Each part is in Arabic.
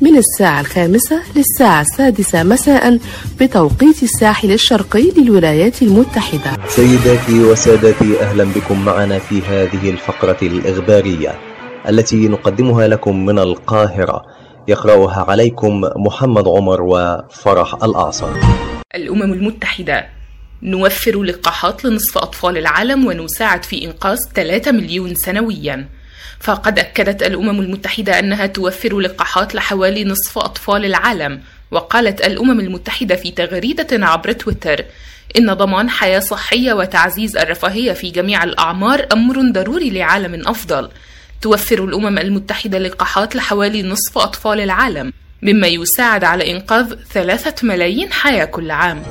من الساعة الخامسة للساعة السادسة مساء بتوقيت الساحل الشرقي للولايات المتحدة. سيداتي وسادتي أهلا بكم معنا في هذه الفقرة الإخبارية التي نقدمها لكم من القاهرة. يقرأها عليكم محمد عمر وفرح الأعصر. الأمم المتحدة نوفر لقاحات لنصف أطفال العالم ونساعد في إنقاذ 3 مليون سنوياً. فقد أكدت الأمم المتحدة أنها توفر لقاحات لحوالي نصف أطفال العالم وقالت الأمم المتحدة في تغريدة عبر تويتر إن ضمان حياة صحية وتعزيز الرفاهية في جميع الأعمار أمر ضروري لعالم أفضل. توفر الأمم المتحدة لقاحات لحوالي نصف أطفال العالم مما يساعد على إنقاذ ثلاثة ملايين حياة كل عام.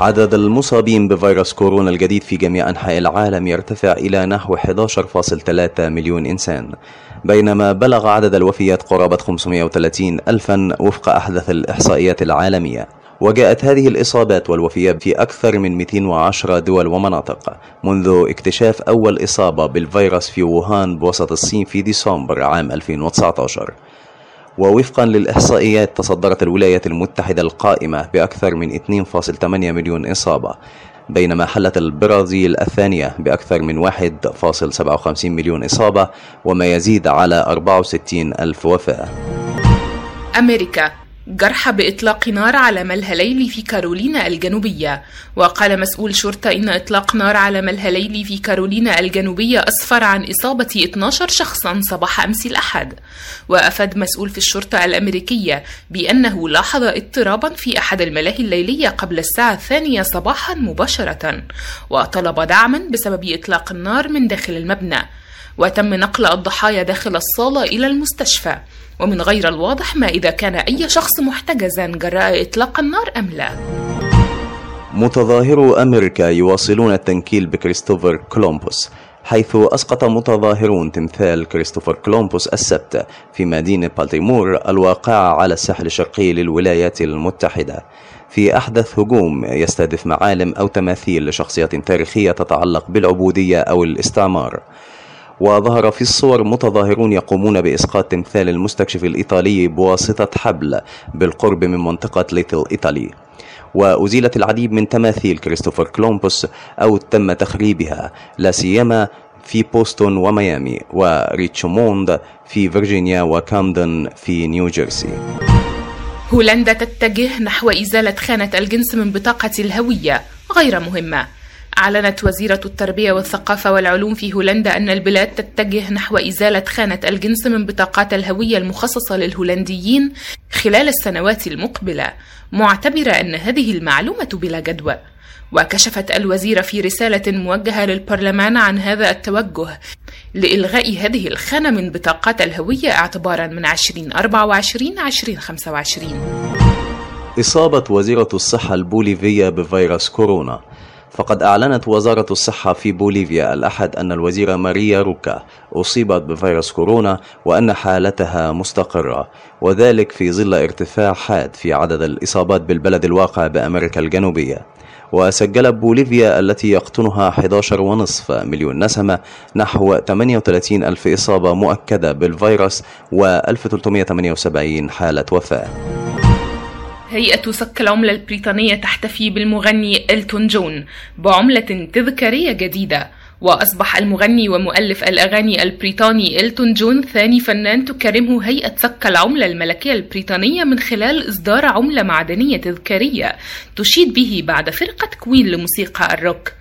عدد المصابين بفيروس كورونا الجديد في جميع أنحاء العالم يرتفع إلى نحو 11.3 مليون إنسان. بينما بلغ عدد الوفيات قرابة 530 ألفا وفق أحدث الإحصائيات العالمية. وجاءت هذه الإصابات والوفيات في أكثر من 210 دول ومناطق. منذ اكتشاف أول إصابة بالفيروس في ووهان بوسط الصين في ديسمبر عام 2019 ووفقا للإحصائيات تصدرت الولايات المتحدة القائمة بأكثر من 2.8 مليون إصابة بينما حلت البرازيل الثانية بأكثر من 1.57 مليون إصابة وما يزيد على 64 ألف وفاة. أمريكا. جرح بإطلاق نار على ملهى ليلي في كارولينا الجنوبية. وقال مسؤول شرطة إن إطلاق نار على ملهى ليلي في كارولينا الجنوبية أسفر عن إصابة 12 شخصا صباح أمس الأحد. وأفاد مسؤول في الشرطة الأمريكية بأنه لاحظ اضطرابا في أحد الملاهي الليلية قبل الساعة الثانية صباحا مباشرة. وطلب دعما بسبب إطلاق النار من داخل المبنى. وتم نقل الضحايا داخل الصالة إلى المستشفى. ومن غير الواضح ما إذا كان أي شخص محتجزا جراء إطلاق النار أم لا. متظاهرو أمريكا يواصلون التنكيل بكريستوفر كولومبوس حيث أسقط متظاهرون تمثال كريستوفر كولومبوس السبت في مدينة بالتيمور الواقعة على الساحل الشرقي للولايات المتحدة. في أحدث هجوم يستهدف معالم أو تماثيل لشخصيات تاريخية تتعلق بالعبودية أو الاستعمار. وظهر في الصور متظاهرون يقومون بإسقاط تمثال المستكشف الإيطالي بواسطة حبل بالقرب من منطقة ليتل إيطالي. وأزيلت العديد من تماثيل كريستوفر كولومبوس أو تم تخريبها لا سيما في بوستون وميامي وريتشموند في فرجينيا وكامدن في نيوجيرسي هولندا تتجه نحو إزالة خانة الجنس من بطاقة الهوية غير مهمة. أعلنت وزيرة التربية والثقافة والعلوم في هولندا أن البلاد تتجه نحو إزالة خانة الجنس من بطاقات الهوية المخصصة للهولنديين خلال السنوات المقبلة معتبرة أن هذه المعلومة بلا جدوى. وكشفت الوزيرة في رسالة موجهة للبرلمان عن هذا التوجه لإلغاء هذه الخانة من بطاقات الهوية اعتبارا من 2024 2025 إصابة وزيرة الصحة البوليفية بفيروس كورونا فقد أعلنت وزارة الصحة في بوليفيا الأحد أن الوزيرة ماريا روكا أصيبت بفيروس كورونا وأن حالتها مستقرة وذلك في ظل ارتفاع حاد في عدد الإصابات بالبلد الواقع بأمريكا الجنوبية. وسجلت بوليفيا التي يقطنها 11.5 مليون نسمة نحو 38 ألف إصابة مؤكدة بالفيروس و 1378 حالة وفاة. هيئة صك العملة البريطانية تحتفي بالمغني إلتون جون بعملة تذكارية جديدة. وأصبح المغني ومؤلف الأغاني البريطاني إلتون جون ثاني فنان تكرمه هيئة صك العملة الملكية البريطانية من خلال إصدار عملة معدنية تذكارية تشيد به بعد فرقة كوين لموسيقى الروك.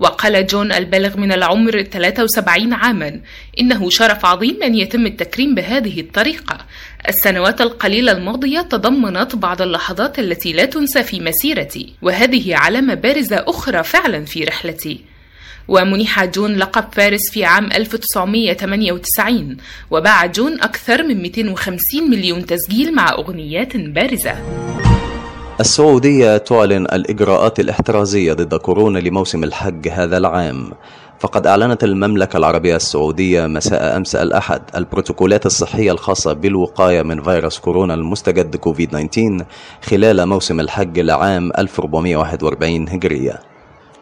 وقال جون البالغ من العمر 73 عاما إنه شرف عظيم أن يتم التكريم بهذه الطريقة. السنوات القليلة الماضية تضمنت بعض اللحظات التي لا تنسى في مسيرتي وهذه علامة بارزة أخرى فعلا في رحلتي. ومنح جون لقب فارس في عام 1998 وباع جون أكثر من 250 مليون تسجيل مع أغنيات بارزة. السعودية تعلن الإجراءات الاحترازية ضد كورونا لموسم الحج هذا العام. فقد أعلنت المملكة العربية السعودية مساء أمس الأحد البروتوكولات الصحية الخاصة بالوقاية من فيروس كورونا المستجد كوفيد 19 خلال موسم الحج لعام 1441 هجرية.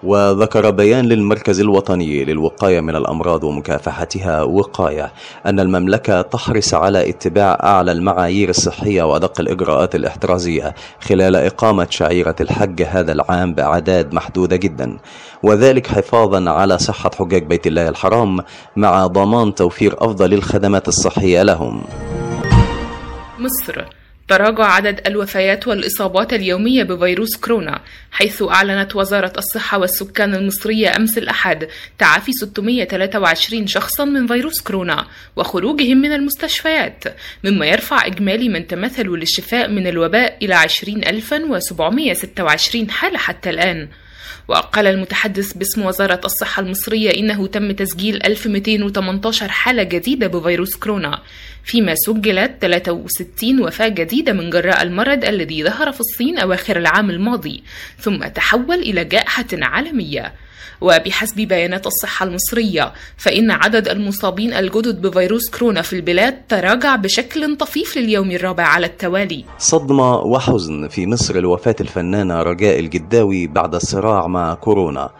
وذكر بيان للمركز الوطني للوقاية من الأمراض ومكافحتها وقاية أن المملكة تحرص على اتباع أعلى المعايير الصحية وأدق الإجراءات الاحترازية خلال إقامة شعيرة الحج هذا العام بأعداد محدودة جدا. وذلك حفاظا على صحة حجاج بيت الله الحرام مع ضمان توفير أفضل الخدمات الصحية لهم. مصر تراجع عدد الوفيات والإصابات اليومية بفيروس كورونا حيث أعلنت وزارة الصحة والسكان المصرية أمس الأحد تعافي 623 شخصا من فيروس كورونا وخروجهم من المستشفيات مما يرفع إجمالي من تمثلوا للشفاء من الوباء إلى 20726 حالة حتى الآن. وقال المتحدث باسم وزارة الصحة المصرية إنه تم تسجيل 1218 حالة جديدة بفيروس كورونا فيما سجلت 63 وفاة جديدة من جراء المرض الذي ظهر في الصين أواخر العام الماضي ثم تحول إلى جائحة عالمية. وبحسب بيانات الصحة المصرية فإن عدد المصابين الجدد بفيروس كورونا في البلاد تراجع بشكل طفيف لليوم الرابع على التوالي. صدمة وحزن في مصر لوفاة الفنانة رجاء الجداوي بعد الصراع مع كورونا.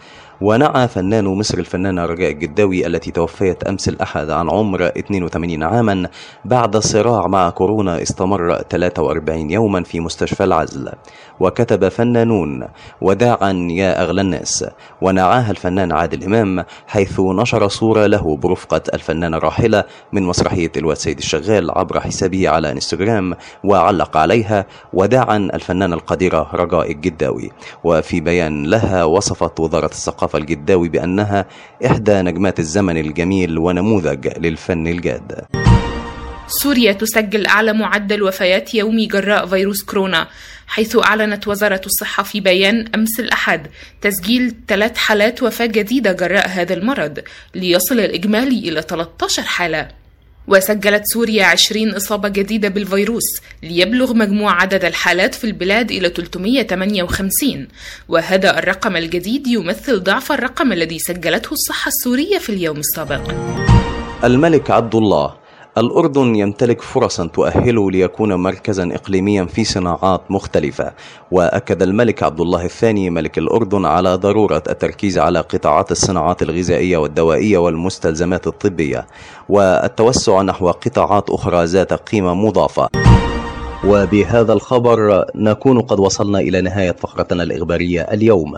ونعى فنان مصر الفنانة رجاء الجداوي التي توفيت أمس الأحد عن عمر 82 عاما بعد صراع مع كورونا استمر 43 يوما في مستشفى العزل. وكتب فنانون وداعا يا أغلى الناس. ونعاها الفنان عادل إمام حيث نشر صورة له برفقة الفنانة الراحلة من مسرحية الواد سيد الشغال عبر حسابه على إنستغرام وعلق عليها وداعا الفنانة القديرة رجاء الجداوي. وفي بيان لها وصفت وزارة الثقافة الجداوي بأنها إحدى نجمات الزمن الجميل ونموذج للفن الجاد. سوريا تسجل أعلى معدل وفيات يومي جراء فيروس كورونا حيث أعلنت وزارة الصحة في بيان أمس الأحد تسجيل ثلاث حالات وفاة جديدة جراء هذا المرض ليصل الإجمالي إلى 13 حالة. وسجلت سوريا 20 إصابة جديدة بالفيروس ليبلغ مجموع عدد الحالات في البلاد إلى 358 وهذا الرقم الجديد يمثل ضعف الرقم الذي سجلته الصحة السورية في اليوم السابق. الملك عبد الله الأردن يمتلك فرصا تؤهله ليكون مركزا إقليميا في صناعات مختلفة وأكد الملك عبد الله الثاني ملك الأردن على ضرورة التركيز على قطاعات الصناعات الغذائية والدوائية والمستلزمات الطبية والتوسع نحو قطاعات أخرى ذات قيمة مضافة. وبهذا الخبر نكون قد وصلنا إلى نهاية فقرتنا الإخبارية اليوم.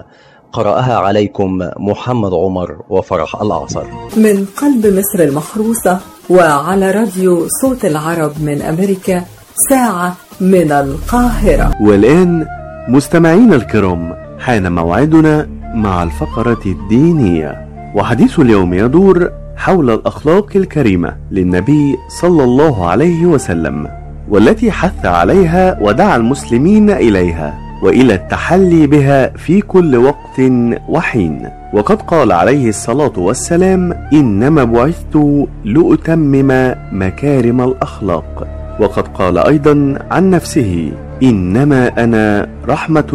قرأها عليكم محمد عمر وفرح الأعصر. من قلب مصر المحروسة وعلى راديو صوت العرب من أمريكا ساعة من القاهرة. والآن مستمعينا الكرام حان موعدنا مع الفقرة الدينية. وحديث اليوم يدور حول الأخلاق الكريمة للنبي صلى الله عليه وسلم والتي حث عليها ودعا المسلمين إليها. وإلى التحلي بها في كل وقت وحين. وقد قال عليه الصلاة والسلام إنما بعثت لأتمم مكارم الأخلاق. وقد قال أيضا عن نفسه إنما أنا رحمة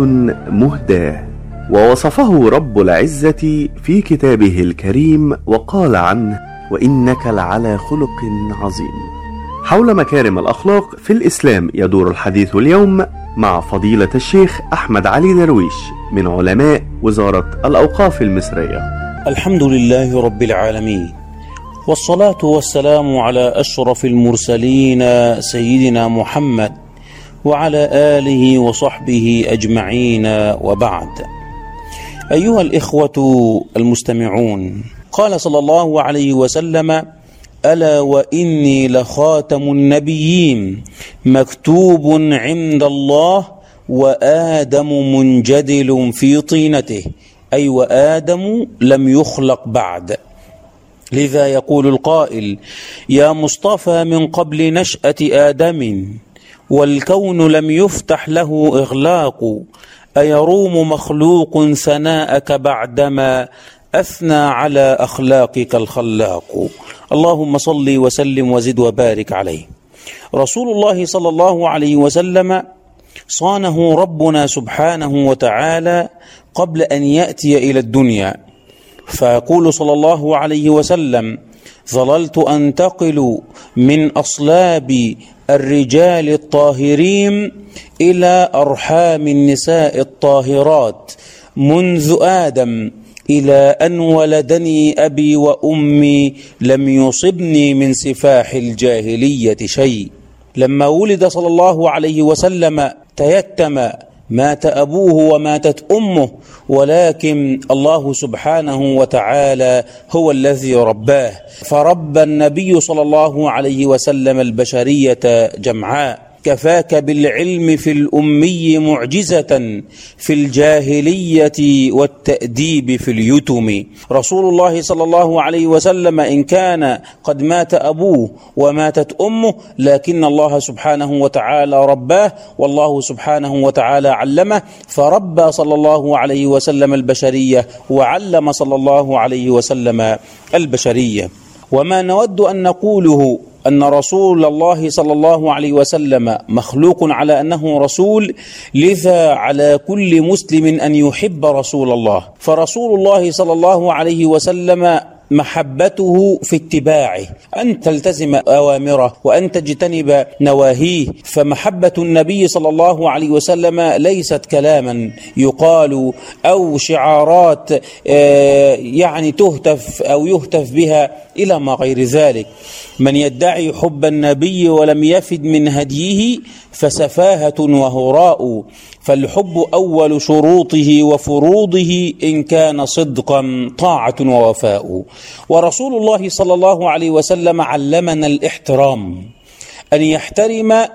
مهداة. ووصفه رب العزة في كتابه الكريم وقال عنه وإنك لعلى خلق عظيم. حول مكارم الأخلاق في الإسلام يدور الحديث اليوم مع فضيلة الشيخ أحمد علي درويش من علماء وزارة الأوقاف المصرية. الحمد لله رب العالمين والصلاة والسلام على أشرف المرسلين سيدنا محمد وعلى آله وصحبه أجمعين وبعد. أيها الإخوة المستمعون قال صلى الله عليه وسلم ألا وإني لخاتم النبيين مكتوب عند الله وآدم منجدل في طينته. أي وآدم لم يخلق بعد. لذا يقول القائل يا مصطفى من قبل نشأة آدم والكون لم يفتح له إغلاق أيروم مخلوق ثناءك بعدما أثنى على أخلاقك الخلاق. اللهم صل وسلم وزد وبارك عليه. رسول الله صلى الله عليه وسلم صانه ربنا سبحانه وتعالى قبل أن يأتي إلى الدنيا. فيقول صلى الله عليه وسلم ظللت أنتقل من أصلاب الرجال الطاهرين إلى أرحام النساء الطاهرات منذ آدم إلى أن ولدني أبي وأمي لم يصبني من سفاح الجاهلية شيء. لما ولد صلى الله عليه وسلم تيتم مات أبوه وماتت أمه ولكن الله سبحانه وتعالى هو الذي رباه. فربى النبي صلى الله عليه وسلم البشرية جمعاء. كفاك بالعلم في الأمي معجزة في الجاهلية والتأديب في اليتم. رسول الله صلى الله عليه وسلم إن كان قد مات أبوه وماتت أمه لكن الله سبحانه وتعالى رباه والله سبحانه وتعالى علمه فربى صلى الله عليه وسلم البشرية وعلم صلى الله عليه وسلم البشرية. وما نود أن نقوله أن رسول الله صلى الله عليه وسلم مخلوق على أنه رسول لذا على كل مسلم أن يحب رسول الله. فرسول الله صلى الله عليه وسلم محبته في اتباعه. أن تلتزم أوامره وأن تجتنب نواهيه. فمحبة النبي صلى الله عليه وسلم ليست كلاما. يقال أو شعارات يعني تهتف أو يهتف بها إلى ما غير ذلك. من يدعي حب النبي ولم يفد من هديه فسفاهة وهراء. فالحب أول شروطه وفروضه إن كان صدقا طاعة ووفاء. ورسول الله صلى الله عليه وسلم علمنا الاحترام أن يحترم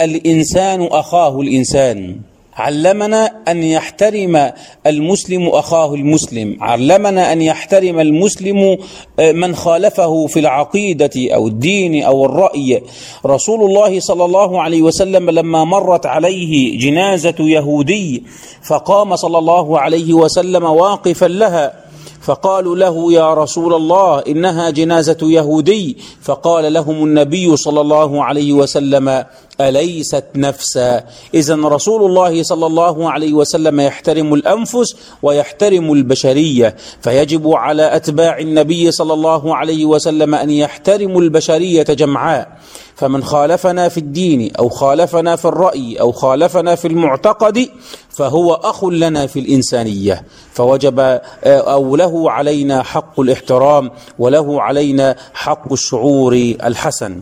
الإنسان أخاه الإنسان. علمنا أن يحترم المسلم أخاه المسلم. علمنا أن يحترم المسلم من خالفه في العقيدة أو الدين أو الرأي. رسول الله صلى الله عليه وسلم لما مرت عليه جنازة يهودي فقام صلى الله عليه وسلم واقفا لها. فقالوا له يا رسول الله إنها جنازة يهودي. فقال لهم النبي صلى الله عليه وسلم أليست نفسا؟ إذا رسول الله صلى الله عليه وسلم يحترم الأنفس ويحترم البشرية فيجب على أتباع النبي صلى الله عليه وسلم أن يحترموا البشرية جمعاء. فمن خالفنا في الدين أو خالفنا في الرأي أو خالفنا في المعتقد فهو أخ لنا في الإنسانية. فوجب أو له علينا حق الاحترام وله علينا حق الشعور الحسن.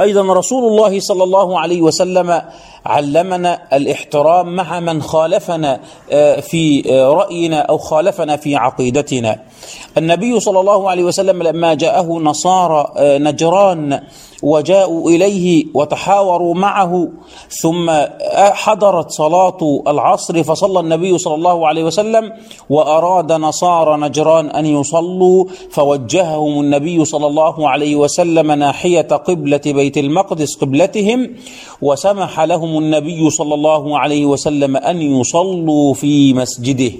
أيضا رسول الله صلى الله عليه وسلم علمنا الاحترام مع من خالفنا في رأينا أو خالفنا في عقيدتنا. النبي صلى الله عليه وسلم لما جاءه نصارى نجران وجاءوا إليه وتحاوروا معه ثم حضرت صلاة العصر فصلى النبي صلى الله عليه وسلم وأراد نصارى نجران أن يصلوا فوجههم النبي صلى الله عليه وسلم ناحية قبلة بيت المقدس قبلتهم وسمح لهم النبي صلى الله عليه وسلم أن يصلوا في مسجده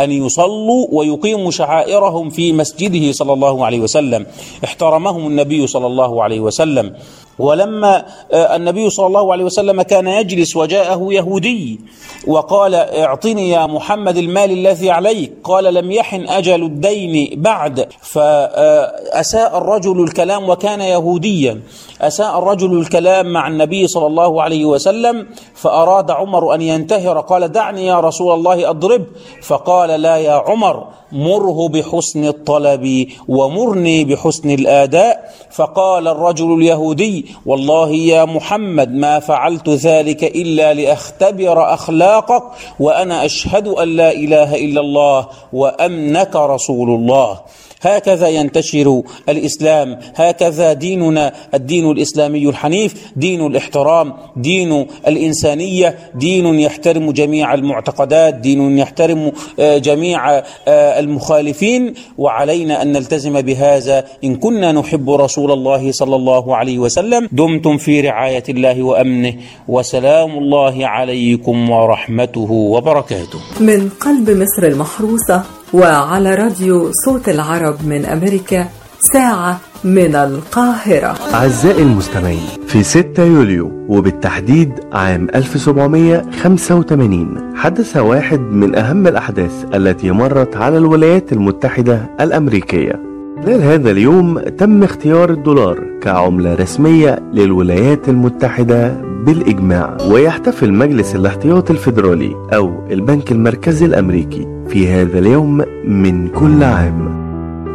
أن يصلوا ويقيموا شعائرهم في مسجده صلى الله عليه وسلم. احترمهم النبي صلى الله عليه وسلم. ولما النبي صلى الله عليه وسلم كان يجلس وجاءه يهودي وقال اعطني يا محمد المال الذي عليك قال لم يحن أجل الدين بعد. فأساء الرجل الكلام وكان يهوديا. أساء الرجل الكلام مع النبي صلى الله عليه وسلم فأراد عمر أن ينتهر قال دعني يا رسول الله أضرب. فقال لا يا عمر مره بحسن الطلب ومرني بحسن الآداء. فقال الرجل اليهودي والله يا محمد ما فعلت ذلك إلا لأختبر أخلاقك وأنا أشهد أن لا إله إلا الله وأنك رسول الله. هكذا ينتشر الإسلام هكذا ديننا الدين الإسلامي الحنيف دين الإحترام دين الإنسانية دين يحترم جميع المعتقدات دين يحترم آه، جميع آه، المخالفين وعلينا أن نلتزم بهذا. إن كنا نحب رسول الله صلى الله عليه وسلم دمتم في رعاية الله وأمنه. وسلام الله عليكم ورحمته وبركاته. من قلب مصر المحروسة وعلى راديو صوت العرب من أمريكا ساعة من القاهرة. أعزائي المستمعين في 6 يوليو وبالتحديد عام 1785 حدث واحد من أهم الأحداث التي مرت على الولايات المتحدة الأمريكية. خلال هذا اليوم تم اختيار الدولار كعملة رسمية للولايات المتحدة بالإجماع ويحتفل مجلس الاحتياط الفيدرالي أو البنك المركزي الأمريكي في هذا اليوم من كل عام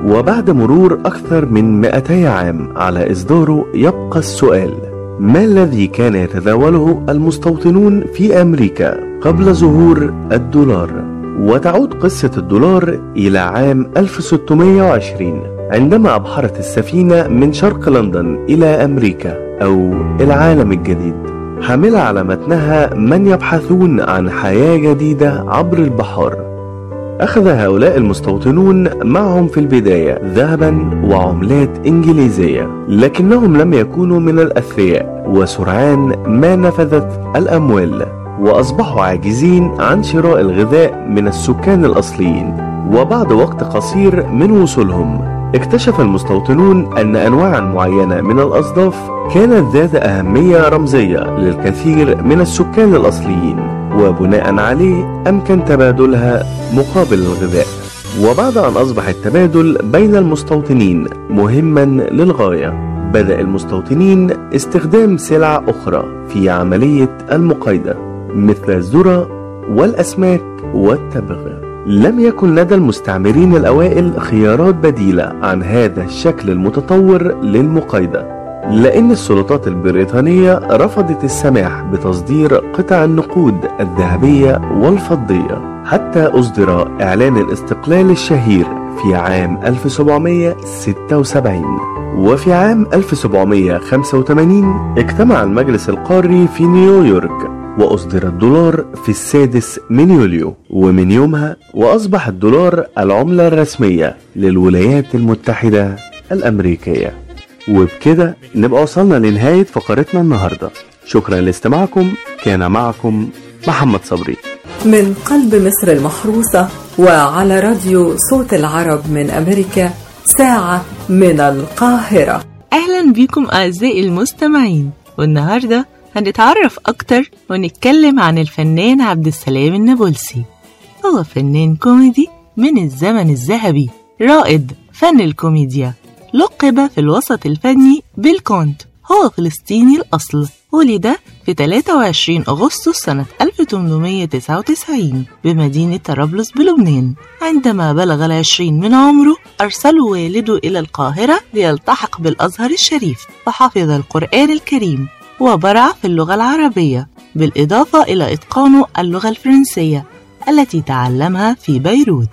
وبعد مرور أكثر من 200 عام على إصداره يبقى السؤال ما الذي كان يتداوله المستوطنون في أمريكا قبل ظهور الدولار؟ وتعود قصة الدولار إلى عام 1620 عندما أبحرت السفينة من شرق لندن إلى أمريكا أو العالم الجديد حاملة على متنها من يبحثون عن حياة جديدة عبر البحار أخذ هؤلاء المستوطنون معهم في البداية ذهبا وعملات إنجليزية لكنهم لم يكونوا من الأثرياء وسرعان ما نفذت الأموال وأصبحوا عاجزين عن شراء الغذاء من السكان الأصليين وبعد وقت قصير من وصولهم. اكتشف المستوطنون أن أنواعا معينة من الأصداف كانت ذات أهمية رمزية للكثير من السكان الأصليين وبناء عليه أمكن تبادلها مقابل الغذاء. وبعد أن أصبح التبادل بين المستوطنين مهما للغاية بدأ المستوطنين استخدام سلع أخرى في عملية المقايضة مثل الذرة والأسماك والتبغ. لم يكن لدى المستعمرين الأوائل خيارات بديلة عن هذا الشكل المتطور للمقايضة. لأن السلطات البريطانية رفضت السماح بتصدير قطع النقود الذهبية والفضية. حتى أصدر إعلان الاستقلال الشهير في عام 1776 وفي عام 1785 اجتمع المجلس القاري في نيويورك وأصدر الدولار في السادس من يوليو ومن يومها وأصبح الدولار العملة الرسمية للولايات المتحدة الأمريكية. وبكده نبقى وصلنا لنهاية فقرتنا النهاردة. شكرا لاستماعكم. كان معكم محمد صبري. من قلب مصر المحروسة وعلى راديو صوت العرب من أمريكا ساعة من القاهرة. أهلا بكم أعزائي المستمعين. والنهاردة هنتعرف أكتر ونتكلم عن الفنان عبد السلام النابلسي. هو فنان كوميدي من الزمن الذهبي رائد فن الكوميديا. لقب في الوسط الفني بالكونت. هو فلسطيني الأصل. ولد في 23 أغسطس سنة 1899 بمدينة طرابلس بلبنان. عندما بلغ العشرين من عمره أرسله والده إلى القاهرة ليلتحق بالأزهر الشريف فحفظ القرآن الكريم. وبرع في اللغة العربية بالإضافة إلى إتقانه اللغة الفرنسية التي تعلمها في بيروت.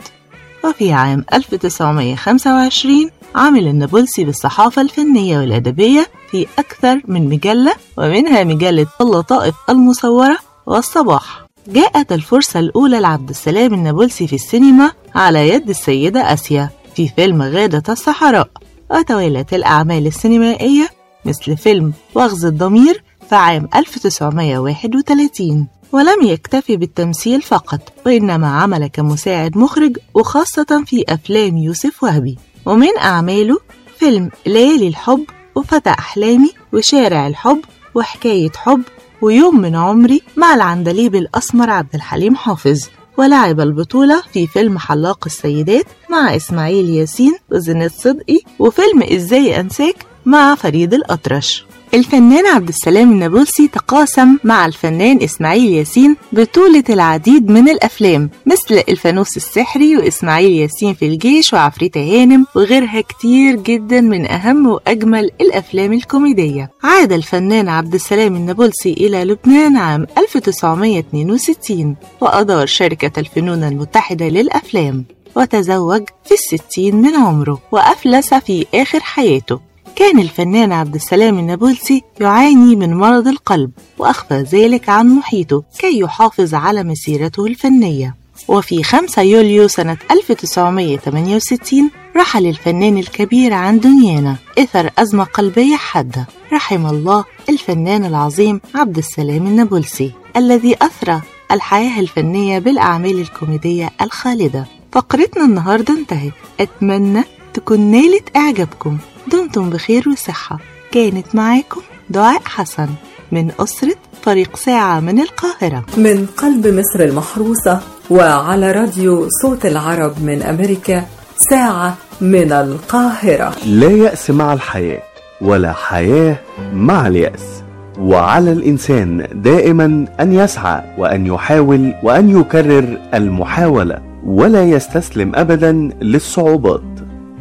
وفي عام 1925 عمل النابلسي بالصحافة الفنية والأدبية في أكثر من مجلة ومنها مجلة اللطائف المصورة والصباح. جاءت الفرصة الأولى لعبد السلام النابلسي في السينما على يد السيدة آسيا في فيلم غادة الصحراء. وتوالت الأعمال السينمائية مثل فيلم وغز الضمير في عام 1931 ولم يكتفي بالتمثيل فقط وإنما عمل كمساعد مخرج وخاصة في أفلام يوسف وهبي. ومن أعماله فيلم ليالي الحب وفتى أحلامي وشارع الحب وحكاية حب ويوم من عمري مع العندليب الأسمر عبد الحليم حافظ. ولعب البطولة في فيلم حلاق السيدات مع إسماعيل ياسين وزينات صدقي وفيلم إزاي أنساك مع فريد الأطرش. الفنان عبد السلام النابلسي تقاسم مع الفنان إسماعيل ياسين بطولة العديد من الأفلام مثل الفانوس السحري وإسماعيل ياسين في الجيش وعفريتة هانم وغيرها كتير جدا من أهم وأجمل الأفلام الكوميدية. عاد الفنان عبد السلام النابلسي إلى لبنان عام 1962 وأدار شركة الفنون المتحدة للأفلام وتزوج في الستين من عمره وأفلس في آخر حياته. كان الفنان عبد السلام النابلسي يعاني من مرض القلب وأخفى ذلك عن محيطه كي يحافظ على مسيرته الفنية. وفي 5 يوليو سنة 1968 رحل الفنان الكبير عن دنيانا إثر أزمة قلبية حادة. رحم الله الفنان العظيم عبد السلام النابلسي الذي أثرى الحياة الفنية بالأعمال الكوميدية الخالدة. فقرتنا النهاردة انتهت. أتمنى تكون نالت إعجابكم. دمتم بخير وصحة. كانت معاكم دعاء حسن من أسرة فريق ساعة من القاهرة. من قلب مصر المحروسة وعلى راديو صوت العرب من أمريكا ساعة من القاهرة. لا يأس مع الحياة ولا حياة مع اليأس. وعلى الإنسان دائما أن يسعى وأن يحاول وأن يكرر المحاولة ولا يستسلم أبدا للصعوبات.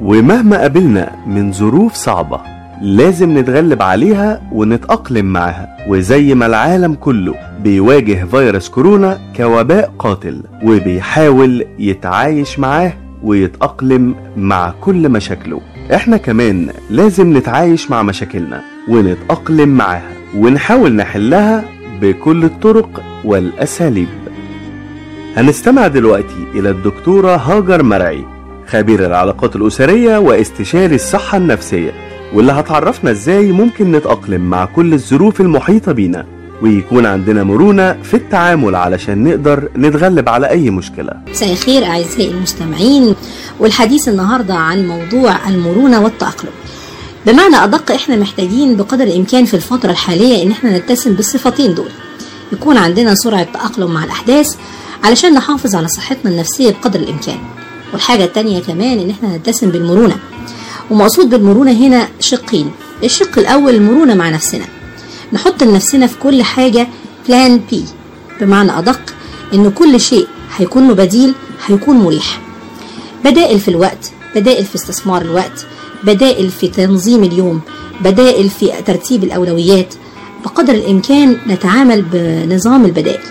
ومهما قابلنا من ظروف صعبة لازم نتغلب عليها ونتأقلم معاها وزي ما العالم كله بيواجه فيروس كورونا كوباء قاتل وبيحاول يتعايش معاه ويتأقلم مع كل مشاكله. إحنا كمان لازم نتعايش مع مشاكلنا ونتأقلم معاها ونحاول نحلها بكل الطرق والأساليب. هنستمع دلوقتي إلى الدكتورة هاجر مرعي. خبير العلاقات الأسرية واستشاري الصحة النفسية واللي هتعرفنا إزاي ممكن نتأقلم مع كل الظروف المحيطة بينا ويكون عندنا مرونة في التعامل علشان نقدر نتغلب على أي مشكلة. مساء الخير أعزائي المستمعين والحديث النهاردة عن موضوع المرونة والتأقلم. بمعنى أدق إحنا محتاجين بقدر الإمكان في الفترة الحالية إن إحنا نتسم بالصفتين دول. يكون عندنا سرعة تأقلم مع الأحداث علشان نحافظ على صحتنا النفسية بقدر الإمكان. والحاجة التانية كمان إن إحنا نتسم بالمرونة. ومقصود بالمرونة هنا شقين. الشق الأول المرونة مع نفسنا. نحط لنفسنا في كل حاجة بلان بي بمعنى أدق إن كل شيء هيكون له بديل هيكون مريح. بدائل في الوقت بدائل في استثمار الوقت بدائل في تنظيم اليوم بدائل في ترتيب الأولويات. بقدر الإمكان نتعامل بنظام البدائل.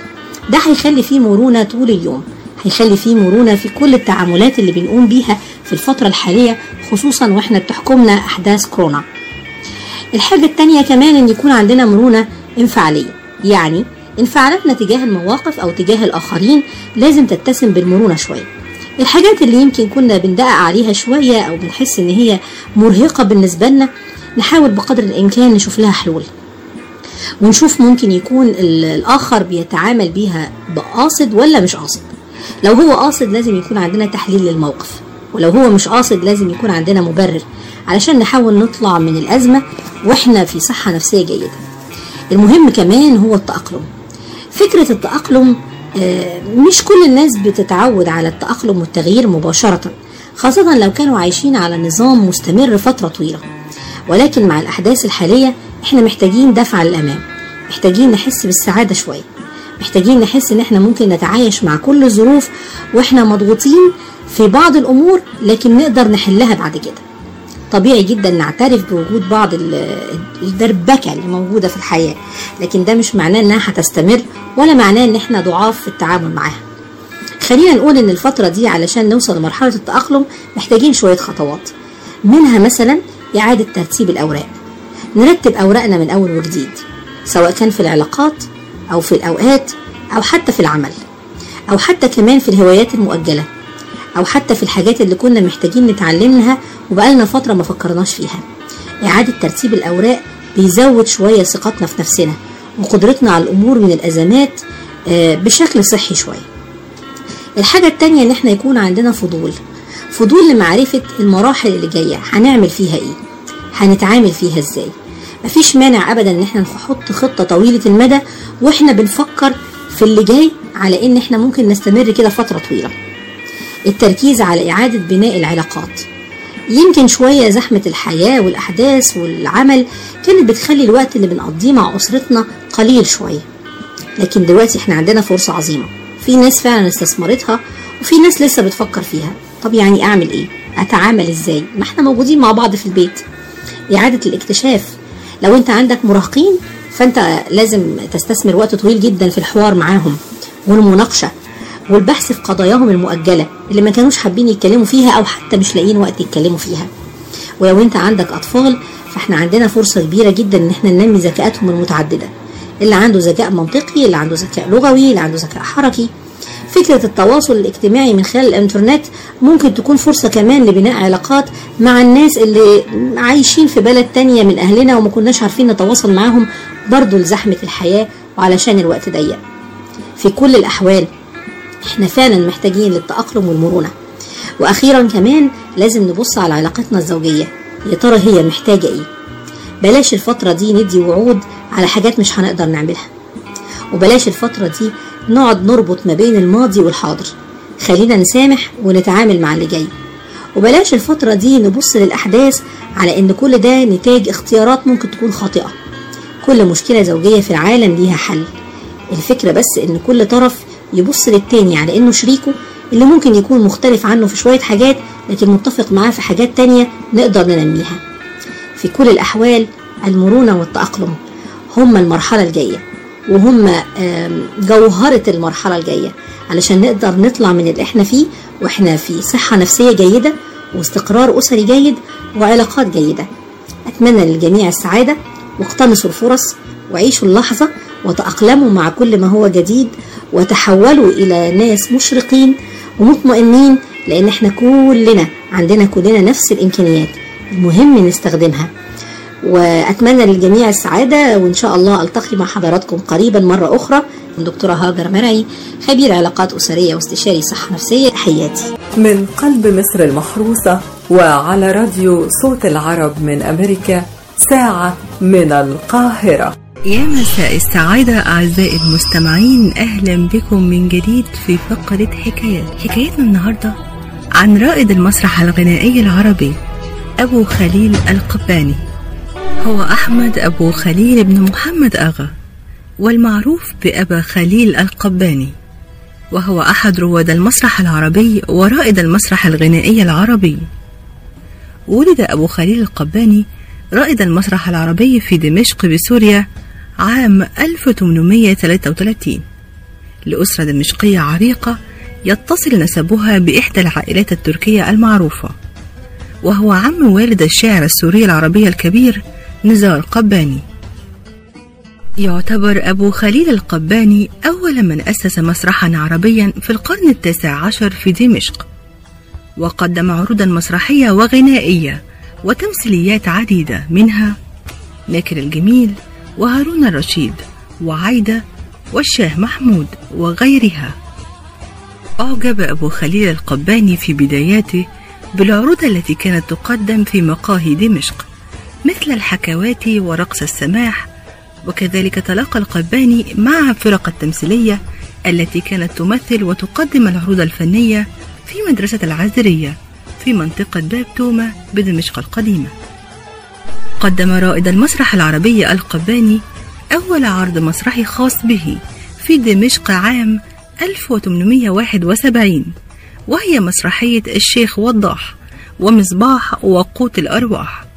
ده هيخلي فيه مرونة طول اليوم. هيخلي فيه مرونة في كل التعاملات اللي بنقوم بيها في الفترة الحالية خصوصا وإحنا بتحكمنا أحداث كورونا. الحاجة التانية كمان إن يكون عندنا مرونة انفعالية. يعني انفعالاتنا تجاه المواقف أو تجاه الآخرين لازم تتسم بالمرونة شوية. الحاجات اللي يمكن كنا بندقق عليها شوية أو بنحس إن هي مرهقة بالنسبة لنا نحاول بقدر الإمكان نشوف لها حلول. ونشوف ممكن يكون الآخر بيتعامل بيها بقاصد ولا مش قاصد. لو هو قاصد لازم يكون عندنا تحليل للموقف ولو هو مش قاصد لازم يكون عندنا مبرر علشان نحاول نطلع من الأزمة وإحنا في صحة نفسية جيدة. المهم كمان هو التأقلم. فكرة التأقلم مش كل الناس بتتعود على التأقلم والتغيير مباشرة خاصة لو كانوا عايشين على نظام مستمر فترة طويلة. ولكن مع الأحداث الحالية إحنا محتاجين دفع للأمام محتاجين نحس بالسعادة شوية. محتاجين نحس إن إحنا ممكن نتعايش مع كل الظروف وإحنا مضغوطين في بعض الأمور لكن نقدر نحلها بعد كده. طبيعي جدا نعترف بوجود بعض الدربكة اللي موجودة في الحياة لكن ده مش معناه إنها هتستمر ولا معناه إن إحنا ضعاف في التعامل معاها. خلينا نقول إن الفترة دي علشان نوصل لمرحلة التأقلم محتاجين شوية خطوات منها مثلا إعادة ترتيب الأوراق. نرتب أوراقنا من أول وجديد سواء كان في العلاقات أو في الأوقات أو حتى في العمل أو حتى كمان في الهوايات المؤجلة أو حتى في الحاجات اللي كنا محتاجين نتعلمها وبقالنا فترة ما فكرناش فيها. إعادة ترتيب الأوراق بيزود شوية ثقتنا في نفسنا وقدرتنا على الأمور من الأزمات بشكل صحي شوية. الحاجة التانية إن إحنا يكون عندنا فضول فضول لمعرفة المراحل اللي جاية هنعمل فيها إيه؟ هنتعامل فيها إزاي؟ مفيش مانع أبدا إن إحنا نحط خطة طويلة المدى وإحنا بنفكر في اللي جاي على إن إحنا ممكن نستمر كده فترة طويلة. التركيز على إعادة بناء العلاقات. يمكن شوية زحمة الحياة والأحداث والعمل كانت بتخلي الوقت اللي بنقضيه مع أسرتنا قليل شوية. لكن دلوقتي إحنا عندنا فرصة عظيمة. في ناس فعلا استثمرتها وفي ناس لسه بتفكر فيها. طب يعني أعمل إيه؟ أتعامل إزاي؟ ما إحنا موجودين مع بعض في البيت. إعادة الاكتشاف لو أنت عندك مراهقين فأنت لازم تستثمر وقت طويل جدا في الحوار معاهم والمناقشة والبحث في قضاياهم المؤجلة اللي ما كانوش حابين يتكلموا فيها أو حتى مش لاقيين وقت يتكلموا فيها. ولو انت عندك أطفال فاحنا عندنا فرصة كبيرة جدا إن إحنا ننمي ذكاءاتهم المتعددة. اللي عنده ذكاء منطقي اللي عنده ذكاء لغوي اللي عنده ذكاء حركي فكرة التواصل الاجتماعي من خلال الإنترنت ممكن تكون فرصة كمان لبناء علاقات مع الناس اللي عايشين في بلد تانية من أهلنا وما كناش عارفين نتواصل معاهم برضو لزحمة الحياة وعلشان الوقت ضيق. في كل الأحوال إحنا فعلا محتاجين للتأقلم والمرونة. وأخيرا كمان لازم نبص على علاقتنا الزوجية. يا ترى هي محتاجة إيه؟ بلاش الفترة دي ندي وعود على حاجات مش هنقدر نعملها. وبلاش الفترة دي نقعد نربط ما بين الماضي والحاضر. خلينا نسامح ونتعامل مع اللي جاي. وبلاش الفترة دي نبص للأحداث على إن كل ده نتاج اختيارات ممكن تكون خاطئة. كل مشكلة زوجية في العالم ليها حل. الفكرة بس إن كل طرف يبص للتاني على إنه شريكه اللي ممكن يكون مختلف عنه في شوية حاجات لكن متفق معاه في حاجات تانية نقدر ننميها. في كل الأحوال المرونة والتأقلم هما المرحلة الجاية. وهم جوهرة المرحلة الجاية علشان نقدر نطلع من اللي إحنا فيه وإحنا في صحة نفسية جيدة واستقرار أسري جيد وعلاقات جيدة. أتمنى للجميع السعادة واقتنصوا الفرص وعيشوا اللحظة وتأقلموا مع كل ما هو جديد وتحولوا إلى ناس مشرقين ومطمئنين لأن إحنا كلنا عندنا كلنا نفس الإمكانيات المهم نستخدمها. وأتمنى للجميع السعادة وإن شاء الله ألتقي مع حضراتكم قريبا مرة أخرى. دكتورة هاجر مرعي خبير علاقات أسرية واستشاري صحة نفسية. تحياتي من قلب مصر المحروسة وعلى راديو صوت العرب من أمريكا ساعة من القاهرة. يا مساء السعادة أعزائي المستمعين أهلا بكم من جديد في فقرة حكايات. حكايتنا النهاردة عن رائد المسرح الغنائي العربي أبو خليل القباني. هو أحمد أبو خليل بن محمد أغا والمعروف بأبا خليل القباني وهو أحد رواد المسرح العربي ورائد المسرح الغنائي العربي. ولد أبو خليل القباني رائد المسرح العربي في دمشق بسوريا عام 1833 لأسرة دمشقية عريقة يتصل نسبها بإحدى العائلات التركية المعروفة وهو عم والد الشاعر السوري العربي الكبير نزار قباني يعتبر أبو خليل القباني أول من أسس مسرحا عربيا في القرن التاسع عشر في دمشق. وقدم عروضا مسرحية وغنائية وتمثيليات عديدة منها ناكر الجميل وهارون الرشيد وعايدة والشاه محمود وغيرها. أعجب أبو خليل القباني في بداياته بالعروض التي كانت تقدم في مقاهي دمشق. مثل الحكوات ورقص السماح وكذلك تلاقى القباني مع فرق التمثيلية التي كانت تمثل وتقدم العروض الفنية في مدرسة العذرية في منطقة باب توما بدمشق القديمة. قدم رائد المسرح العربي القباني أول عرض مسرحي خاص به في دمشق عام 1871 وهي مسرحية الشيخ وضاح ومصباح وقوت الأرواح.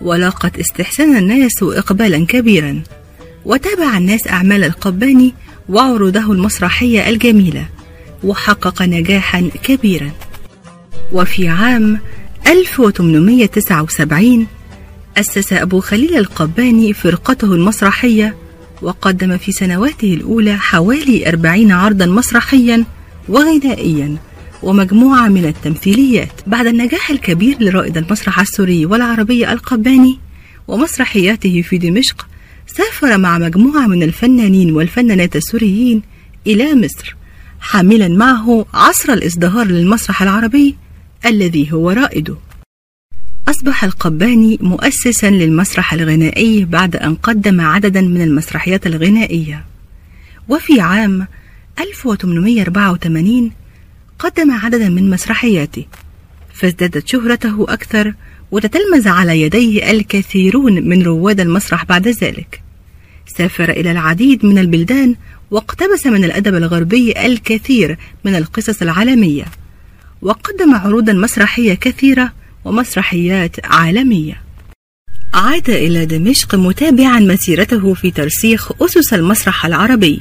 ولاقت استحسان الناس وإقبالا كبيرا. وتابع الناس أعمال القباني وعروضه المسرحية الجميلة وحقق نجاحا كبيرا. وفي عام 1879 أسس أبو خليل القباني فرقته المسرحية وقدم في سنواته الأولى حوالي أربعين عرضا مسرحيا وغنائيا. ومجموعة من التمثيليات. بعد النجاح الكبير لرائد المسرح السوري والعربي القباني ومسرحياته في دمشق سافر مع مجموعة من الفنانين والفنانات السوريين إلى مصر حاملا معه عصر الإزدهار للمسرح العربي الذي هو رائده. أصبح القباني مؤسسا للمسرح الغنائي بعد أن قدم عددا من المسرحيات الغنائية. وفي عام 1884 قدم عددا من مسرحياته فازدادت شهرته أكثر وتتلمذ على يديه الكثيرون من رواد المسرح بعد ذلك. سافر إلى العديد من البلدان واقتبس من الأدب الغربي الكثير من القصص العالمية وقدم عروضا مسرحية كثيرة ومسرحيات عالمية. عاد إلى دمشق متابعا مسيرته في ترسيخ أسس المسرح العربي.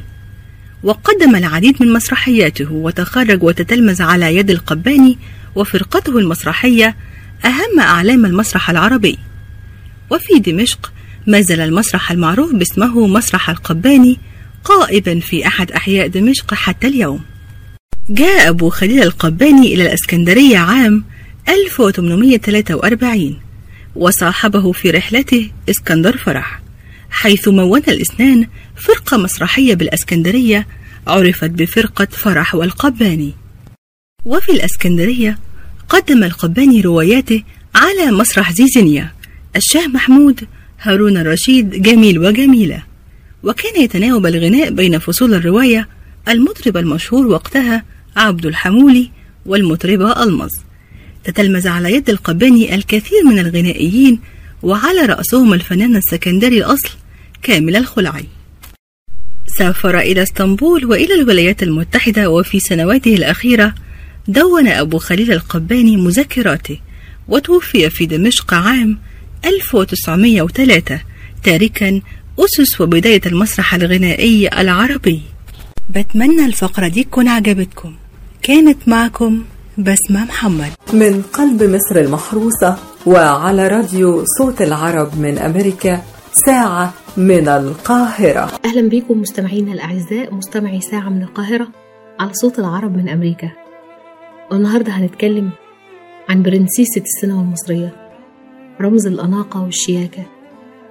وقدم العديد من مسرحياته وتخرج وتتلمذ على يد القباني وفرقته المسرحية أهم أعلام المسرح العربي. وفي دمشق ما زال المسرح المعروف باسمه مسرح القباني قائبا في أحد أحياء دمشق حتى اليوم. جاء أبو خليل القباني إلى الأسكندرية عام 1843 وصاحبه في رحلته إسكندر فرح. حيث مون الاثنان فرقة مسرحية بالأسكندرية عرفت بفرقة فرح والقباني. وفي الأسكندرية قدم القباني رواياته على مسرح زيزينيا الشاه محمود هارون الرشيد جميل وجميلة. وكان يتناوب الغناء بين فصول الرواية المطرب المشهور وقتها عبد الحمولي والمطربة ألمظ تتلمذ على يد القباني الكثير من الغنائيين وعلى رأسهم الفنان السكندري الأصل كامل الخلعي. سافر إلى إسطنبول وإلى الولايات المتحدة وفي سنواته الأخيرة دون أبو خليل القباني مذكراته وتوفي في دمشق عام 1903 تاركا أسس وبداية المسرح الغنائي العربي. بتمنى الفقرة دي تكون عجبتكم. كانت معكم بسمة محمد. من قلب مصر المحروسة وعلى راديو صوت العرب من أمريكا ساعة من القاهرة. أهلا بكم مستمعينا الأعزاء مستمعي ساعة من القاهرة على صوت العرب من أمريكا. والنهاردة هنتكلم عن برنسيسة السينما المصرية رمز الأناقة والشياكة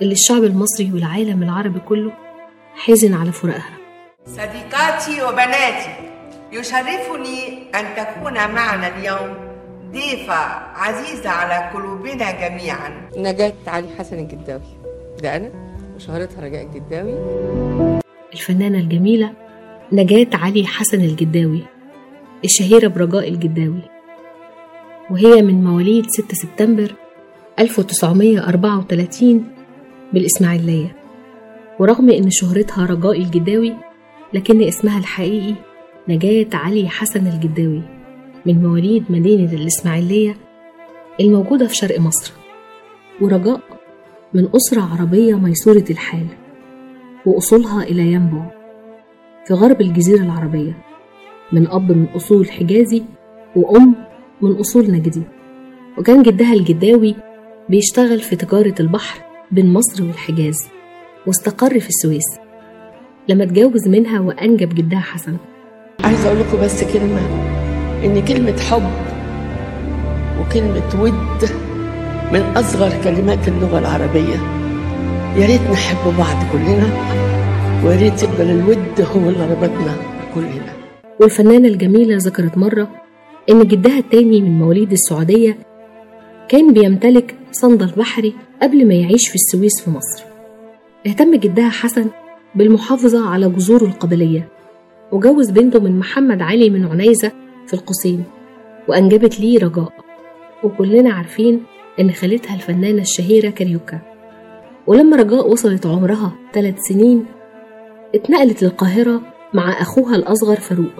اللي الشعب المصري والعالم العربي كله حزن على فراقها. صديقاتي وبناتي يشرفني أن تكون معنا اليوم. ضيفة عزيزة على قلوبنا جميعا. نجاة علي حسن الجداوي. ده أنا وشهرتها رجاء الجداوي. الفنانة الجميلة نجاة علي حسن الجداوي الشهيرة برجاء الجداوي. وهي من مواليد 6 سبتمبر 1934 بالإسماعيلية. ورغم إن شهرتها رجاء الجداوي لكن اسمها الحقيقي نجاة علي حسن الجداوي. من مواليد مدينة الإسماعيلية الموجودة في شرق مصر ورجاء من أسرة عربية ميسورة الحال وأصولها إلى ينبع في غرب الجزيرة العربية من أب من أصول حجازي وأم من أصول نجدي وكان جدها الجداوي بيشتغل في تجارة البحر بين مصر والحجاز واستقر في السويس لما اتجوز منها وأنجب جدها حسن. عايزة أقول لكم بس كلمة. إن كلمة حب وكلمة ود من أصغر كلمات اللغة العربية. يا ريت نحب بعض كلنا ويا ريت يفضل الود هو اللي ربطنا كلنا. والفنانة الجميلة ذكرت مرة إن جدها التاني من مواليد السعودية كان بيمتلك صندل بحري قبل ما يعيش في السويس في مصر. اهتم جدها حسن بالمحافظة على جذوره القبلية وجوز بنته من محمد علي من عنيزة في القصيم وأنجبت ليه رجاء وكلنا عارفين إن خالتها الفنانة الشهيرة كاريوكا. ولما رجاء وصلت عمرها ثلاث سنين اتنقلت للقاهرة مع أخوها الأصغر فاروق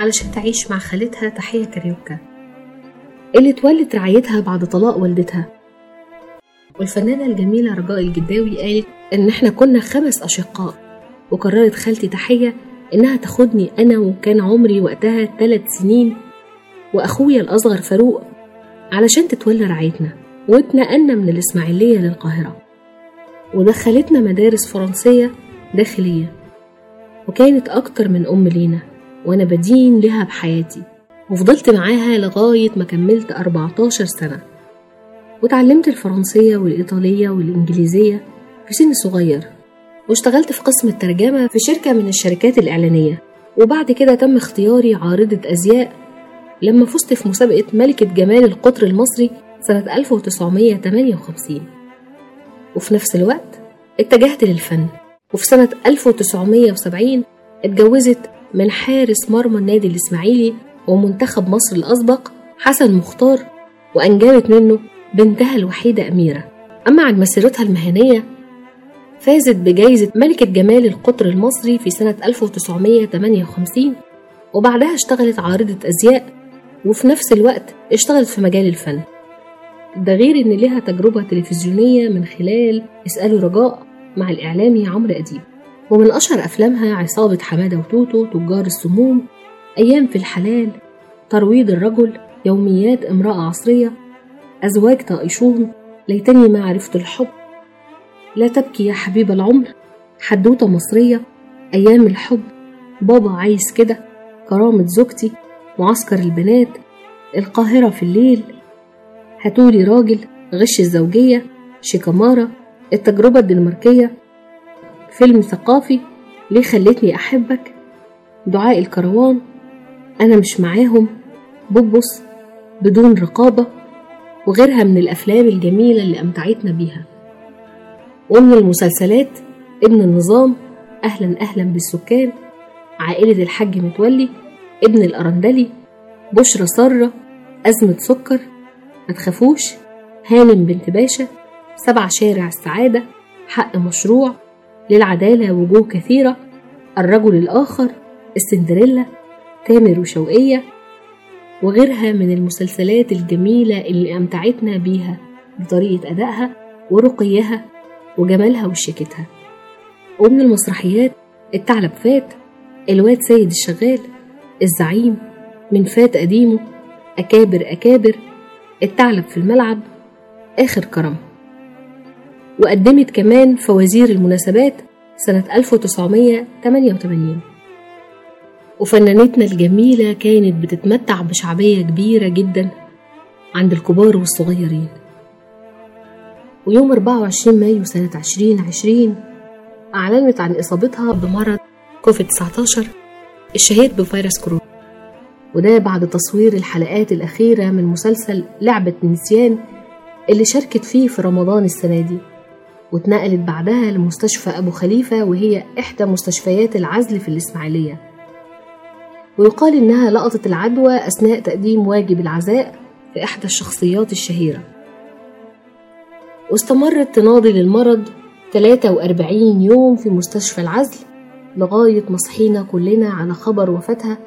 علشان تعيش مع خالتها تحية كاريوكا اللي تولت رعايتها بعد طلاق والدتها. والفنانة الجميلة رجاء الجداوي قالت إن إحنا كنا خمس أشقاء وقررت خالتي تحية إنها تاخدني أنا وكان عمري وقتها ثلاث سنين وأخويا الأصغر فاروق علشان تتولى رعايتنا واتنقلنا من الإسماعيلية للقاهرة ودخلتنا مدارس فرنسية داخلية وكانت أكتر من أم لينا وأنا بدين لها بحياتي وفضلت معاها لغاية ما كملت 14 سنة وتعلمت الفرنسية والإيطالية والإنجليزية في سن صغير واشتغلت في قسم الترجمة في شركة من الشركات الإعلانية. وبعد كده تم اختياري عارضة أزياء لما فزت في مسابقة ملكة جمال القطر المصري سنة 1958 وفي نفس الوقت اتجهت للفن. وفي سنة 1970 اتجوزت من حارس مرمى النادي الإسماعيلي ومنتخب مصر الأسبق حسن مختار وأنجبت منه بنتها الوحيدة أميرة. أما عن مسيرتها المهنية فازت بجائزة ملكة جمال القطر المصري في سنة 1958 وبعدها اشتغلت عارضة أزياء وفي نفس الوقت اشتغلت في مجال الفن. ده غير إن لها تجربة تلفزيونية من خلال إسألوا رجاء مع الإعلامي عمرو أديب. ومن أشهر أفلامها عصابة حمادة وتوتو تجار السموم أيام في الحلال ترويض الرجل يوميات امرأة عصرية أزواج طائشون ليتني ما عرفت الحب. لا تبكي يا حبيب العمر. حدوتة مصرية أيام الحب بابا عايز كده كرامة زوجتي معسكر البنات القاهرة في الليل. هاتولي راجل غش الزوجية شيكامارا التجربة الدنماركية. فيلم ثقافي ليه خلتني أحبك. دعاء الكروان أنا مش معاهم. بوبوس بدون رقابة وغيرها من الأفلام الجميلة اللي أمتعتنا بيها. ومن المسلسلات ابن النظام أهلا أهلا بالسكان عائلة الحاج متولي ابن الأرندلي بشرى سرة أزمة سكر ما تخافوش هانم بنت باشا سبع شارع السعادة حق مشروع للعدالة وجوه كثيرة الرجل الآخر السندريلا تامر وشوقية وغيرها من المسلسلات الجميلة اللي أمتعتنا بيها بطريقة أدائها ورقيها وجمالها وشيكتها. ومن المسرحيات الثعلب فات الواد سيد الشغال الزعيم من فات قديمه أكابر أكابر الثعلب في الملعب آخر كرم. وقدمت كمان فوازير المناسبات سنة 1988 وفنانتنا الجميلة كانت بتتمتع بشعبية كبيرة جدا عند الكبار والصغيرين. ويوم 24 مايو سنة 2020 أعلنت عن إصابتها بمرض كوفيد 19 الشهير بفيروس كورونا. وده بعد تصوير الحلقات الأخيرة من مسلسل لعبة نسيان اللي شاركت فيه في رمضان السنة دي واتنقلت بعدها لمستشفى أبو خليفة وهي إحدى مستشفيات العزل في الإسماعيلية. ويقال إنها لقطت العدوى أثناء تقديم واجب العزاء في إحدى الشخصيات الشهيرة. واستمرت تناضل المرض 43 يوم في مستشفى العزل لغاية ما صحينا كلنا على خبر وفاتها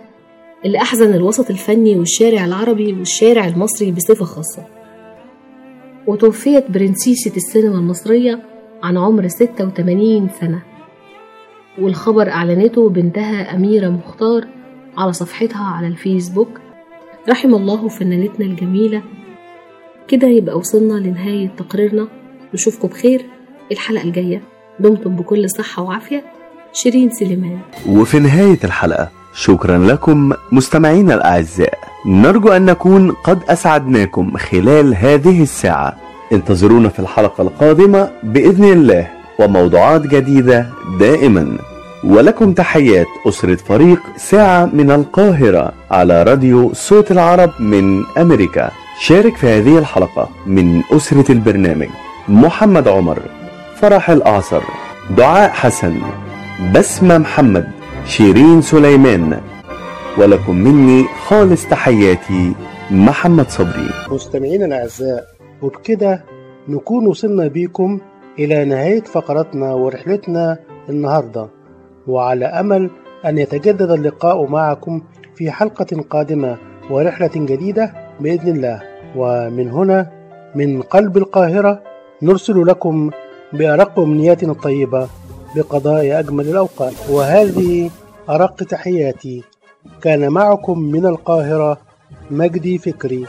اللي أحزن الوسط الفني والشارع العربي والشارع المصري بصفة خاصة. وتوفيت برنسيسة السينما المصرية عن عمر 86 سنة. والخبر أعلنته بنتها أميرة مختار على صفحتها على الفيسبوك. رحم الله فنانتنا الجميلة كده يبقى وصلنا لنهاية تقريرنا. نشوفكم بخير الحلقة الجاية. دمتم بكل صحة وعافية. شيرين سليمان. وفي نهاية الحلقة شكرا لكم مستمعينا الأعزاء. نرجو أن نكون قد أسعدناكم خلال هذه الساعة. انتظرونا في الحلقة القادمة بإذن الله وموضوعات جديدة دائما. ولكم تحيات أسرة فريق ساعة من القاهرة على راديو صوت العرب من أمريكا. شارك في هذه الحلقة من أسرة البرنامج محمد عمر فرح الأعصر دعاء حسن بسمة محمد شيرين سليمان ولكم مني خالص تحياتي محمد صبري. مستمعينا الأعزاء وبكده نكون وصلنا بيكم إلى نهاية فقرتنا ورحلتنا النهاردة وعلى أمل أن يتجدد اللقاء معكم في حلقة قادمة ورحلة جديدة بإذن الله. ومن هنا من قلب القاهرة نرسل لكم بأرق أمنياتنا الطيبة بقضاء أجمل الأوقات. وهذه أرق تحياتي. كان معكم من القاهرة مجدي فكري.